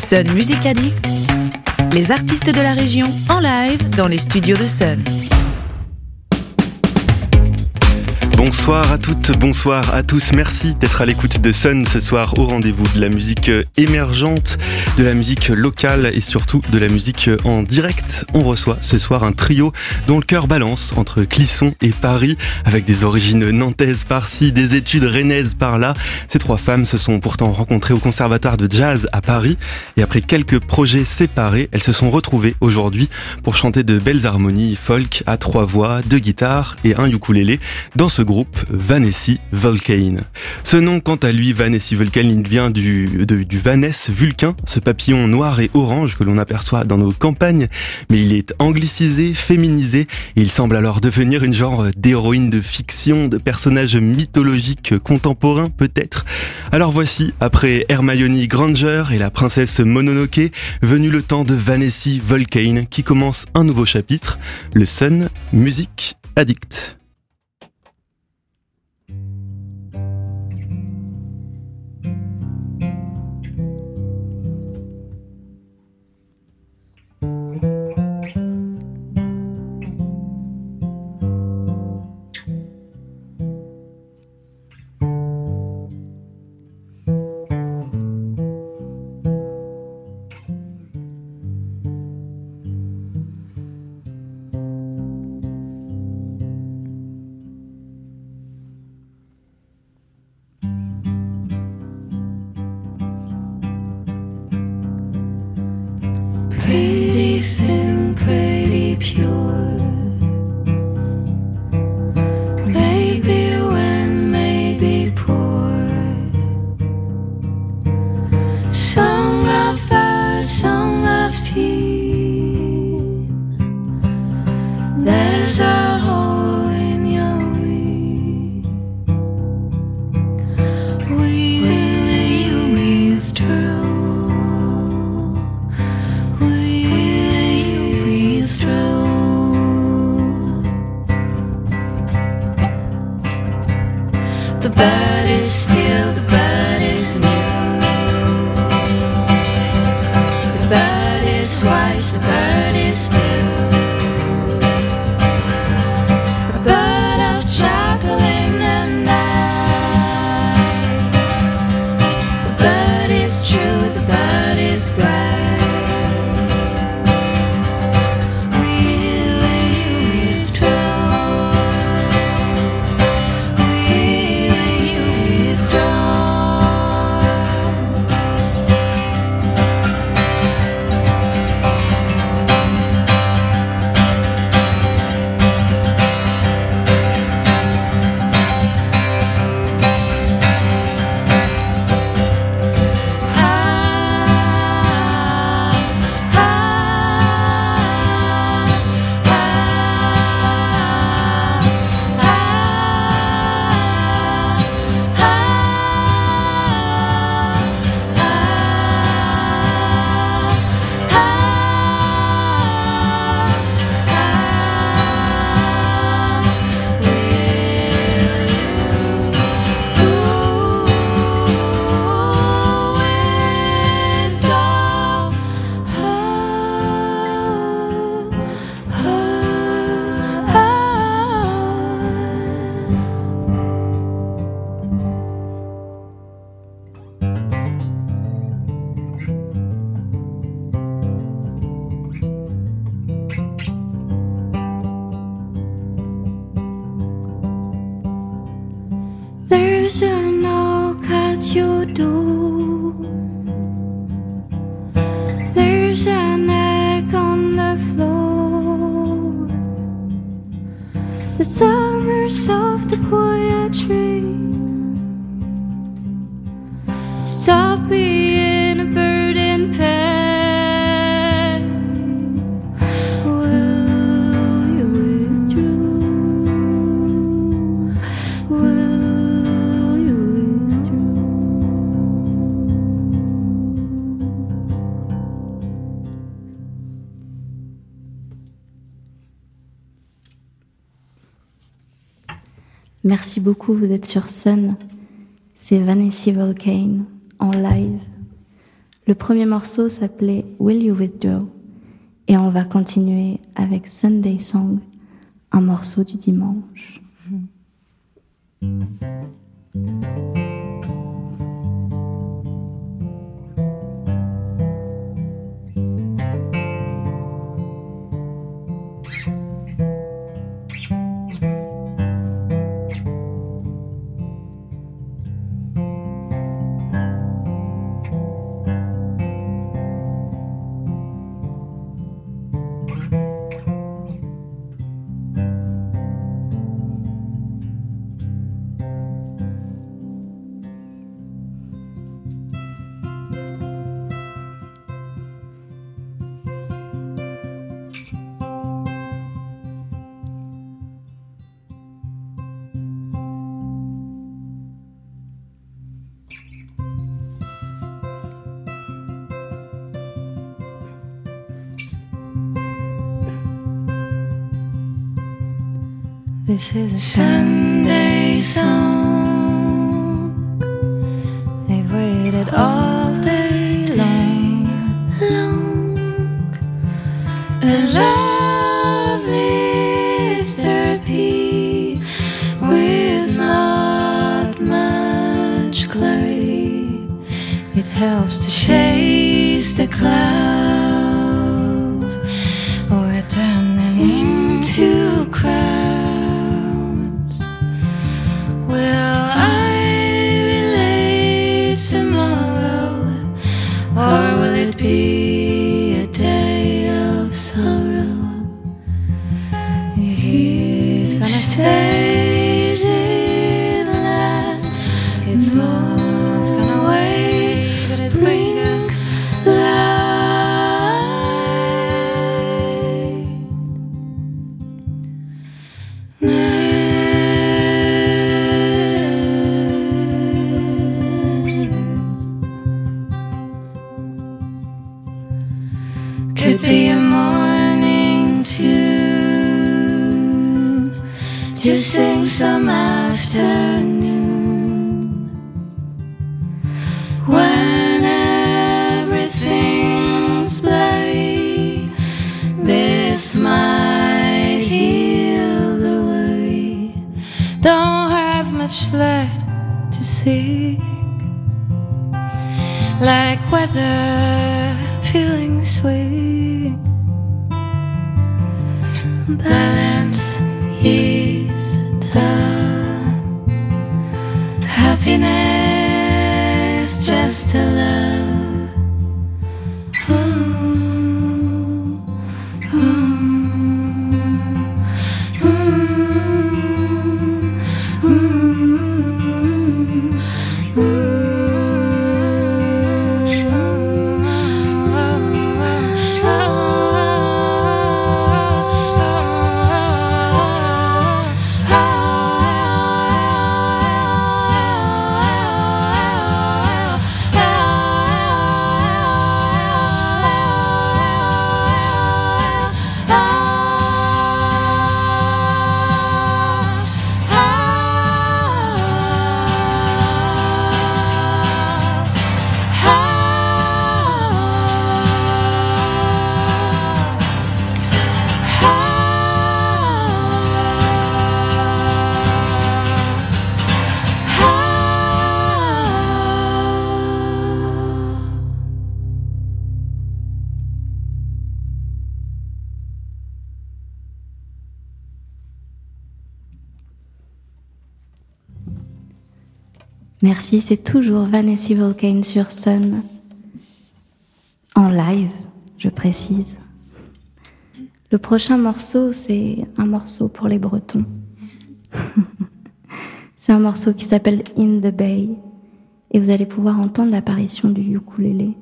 Sun Music Addict, les artistes de la région en live dans les studios de Sun. Bonsoir à toutes, bonsoir à tous. Merci d'être à l'écoute de Sun ce soir au rendez-vous de la musique émergente, de la musique locale et surtout de la musique en direct. On reçoit ce soir un trio dont le cœur balance entre Clisson et Paris avec des origines nantaises par-ci, des études rennaises par-là. Ces trois femmes se sont pourtant rencontrées au conservatoire de jazz à Paris et après quelques projets séparés, elles se sont retrouvées aujourd'hui pour chanter de belles harmonies folk à trois voix, deux guitares et un ukulélé dans ce groupe groupe Vanessi. Ce nom, quant à lui, Vanessi Vulcane, il vient du, du Vanesse vulcain, ce papillon noir et orange que l'on aperçoit dans nos campagnes, mais il est anglicisé, féminisé, il semble alors devenir une genre d'héroïne de fiction, de personnage mythologique contemporain peut-être. Alors voici, après Hermione Granger et la princesse Mononoke, venu le temps de Vanessi Vulcane qui commence un nouveau chapitre, le Sun Music Addict. There's a knock at your door. There's an egg on the floor. The summer's of the quiet tree. Merci beaucoup, vous êtes sur Sun. C'est Vanessa Volcane en live. Le premier morceau s'appelait Will You Withdraw? Et on va continuer avec Sunday Song, un morceau du dimanche. This is a Sunday song. They've waited all Might heal the worry. Don't have much left to seek, like weather feeling sweet. Balance is done. Happiness just a love. Merci, c'est toujours Vanessa Volcane sur Sun. En live, je précise. Le prochain morceau, c'est un morceau pour les Bretons. c'est un morceau qui s'appelle In the Bay. Et vous allez pouvoir entendre l'apparition du ukulélé.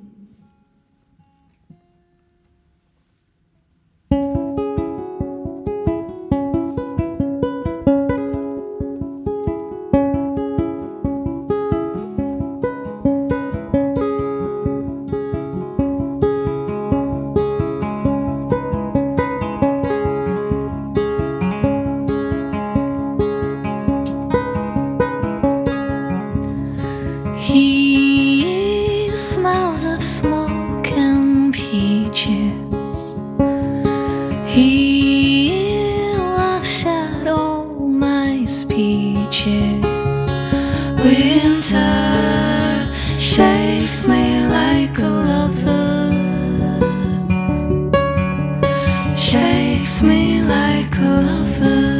shakes me like a lover.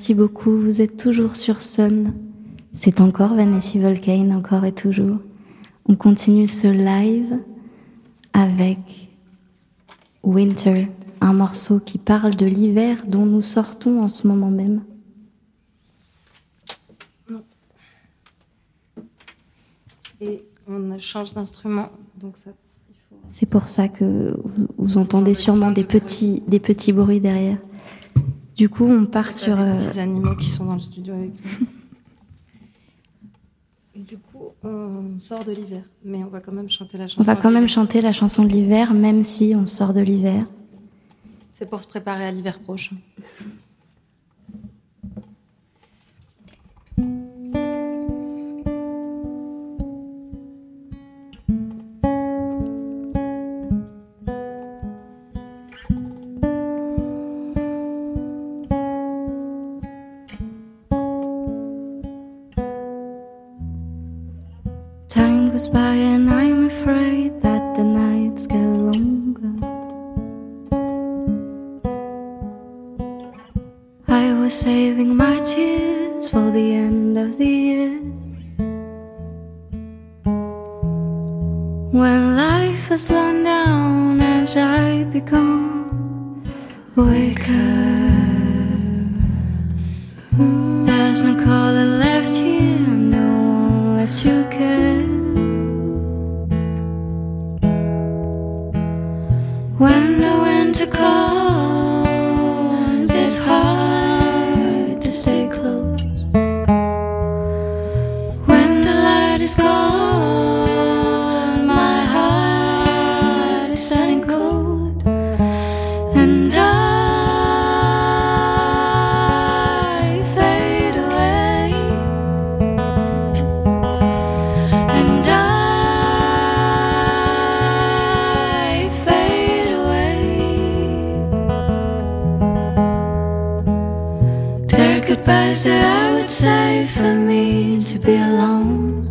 Merci beaucoup, vous êtes toujours sur Sun. C'est encore Vanessa Volcane, encore et toujours. On continue ce live avec Winter, un morceau qui parle de l'hiver dont nous sortons en ce moment même. Et on change d'instrument, donc ça. C'est pour ça que vous, vous entendez sûrement des petits, des petits bruits derrière. Du coup, on part sur. Les petits euh, animaux qui sont dans le studio avec nous. du coup, on sort de l'hiver, mais on va quand même chanter la chanson. On va quand même chanter la chanson de l'hiver, même si on sort de l'hiver. C'est pour se préparer à l'hiver prochain. Goes by and I'm afraid that the nights get longer. I was saving my tears for the end of the year. When life has slowed down as I become weaker, Goodbyes that I would say for me to be alone.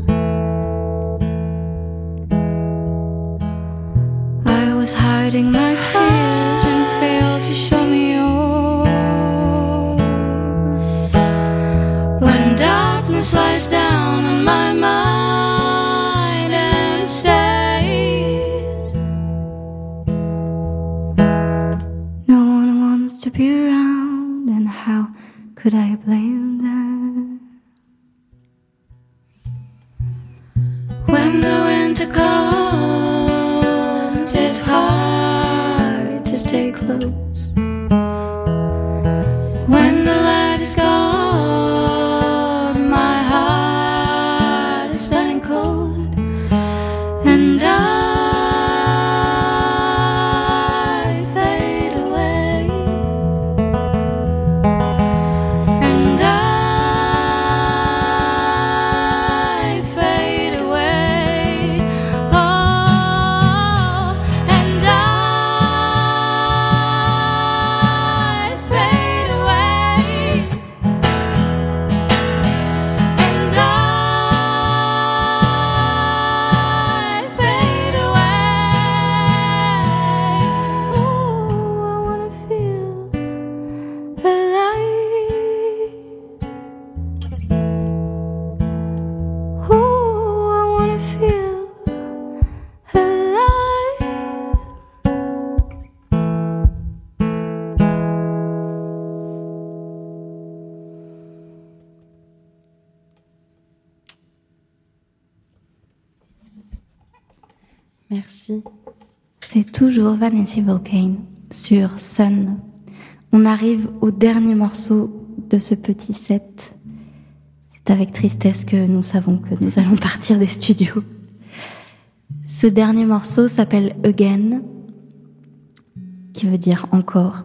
I was hiding my fears and failed to show me all. When darkness lies down Could I blame them? When the winter comes, it's hard to stay close. When the light is gone. Merci. C'est toujours Vanessa Volcane sur Sun. On arrive au dernier morceau de ce petit set. C'est avec tristesse que nous savons que nous allons partir des studios. Ce dernier morceau s'appelle Again, qui veut dire encore.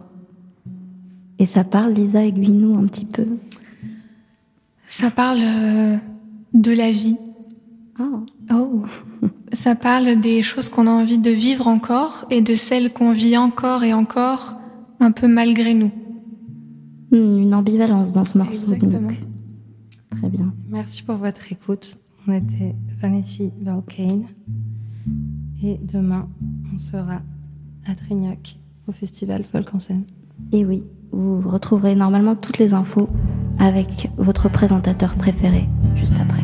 Et ça parle, Lisa, aiguille-nous un petit peu. Ça parle euh, de la vie. Oh. Oh. Ça parle des choses qu'on a envie de vivre encore et de celles qu'on vit encore et encore, un peu malgré nous. Hmm, Une ambivalence dans ce morceau. Exactement. donc. Très bien. Merci pour votre écoute. On était Vanessa Valkane. Et demain, on sera à Trignac au festival Folk en scène. Et oui, vous retrouverez normalement toutes les infos avec votre présentateur préféré juste après.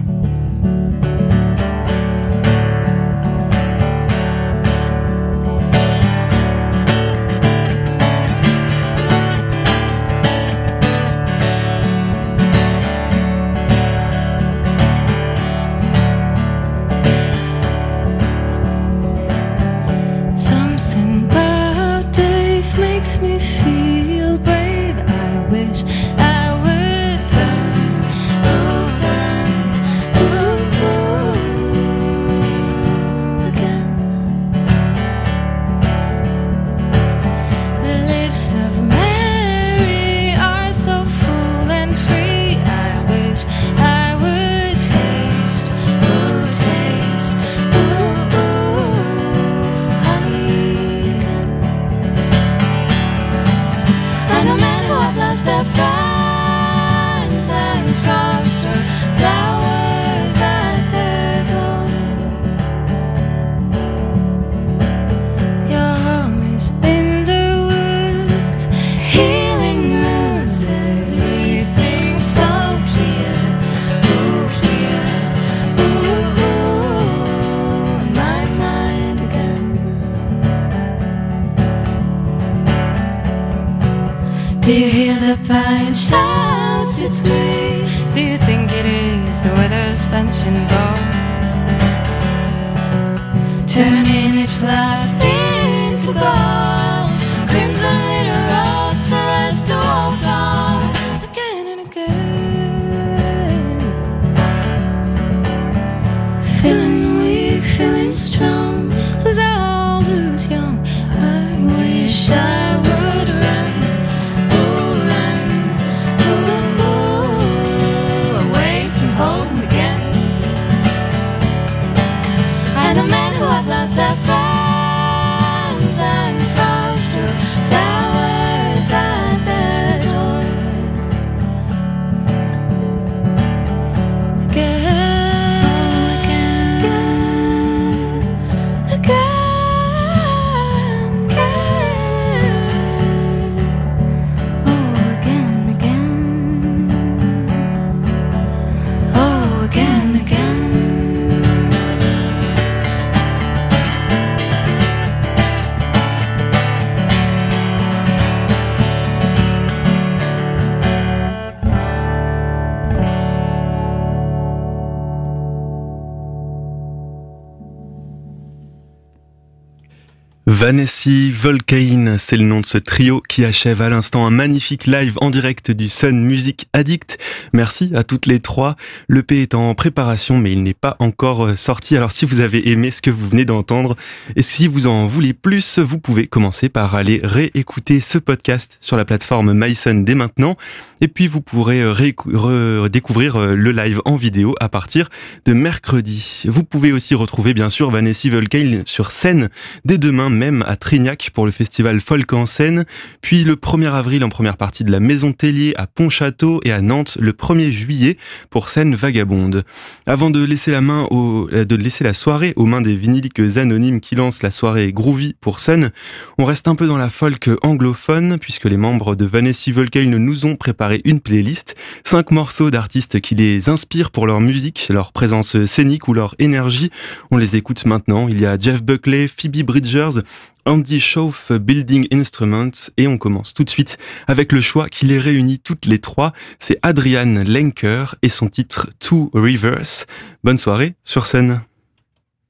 Hear the pine shouts? It's grave. Do you think it is the weather's pension ball? Turning each lap into gold. Crimson little Vanessa Volcane, c'est le nom de ce trio qui achève à l'instant un magnifique live en direct du Sun Music Addict. Merci à toutes les trois. Le P est en préparation mais il n'est pas encore euh, sorti. Alors si vous avez aimé ce que vous venez d'entendre et si vous en voulez plus, vous pouvez commencer par aller réécouter ce podcast sur la plateforme MySun dès maintenant. Et puis vous pourrez euh, redécouvrir euh, le live en vidéo à partir de mercredi. Vous pouvez aussi retrouver bien sûr Vanessa Volcane sur scène dès demain même à Trignac pour le festival Folk en scène, puis le 1er avril en première partie de la Maison Tellier à Pontchâteau et à Nantes le 1er juillet pour scène vagabonde. Avant de laisser la main au, euh, de laisser la soirée aux mains des vinyliques anonymes qui lancent la soirée Groovy pour Sun, on reste un peu dans la folk anglophone puisque les membres de Vanessa Volcane nous ont préparé une playlist, cinq morceaux d'artistes qui les inspirent pour leur musique, leur présence scénique ou leur énergie. On les écoute maintenant. Il y a Jeff Buckley, Phoebe Bridgers, Andy Schauf Building Instruments et on commence tout de suite avec le choix qui les réunit toutes les trois. C'est Adrian Lenker et son titre Two Rivers. Bonne soirée sur scène.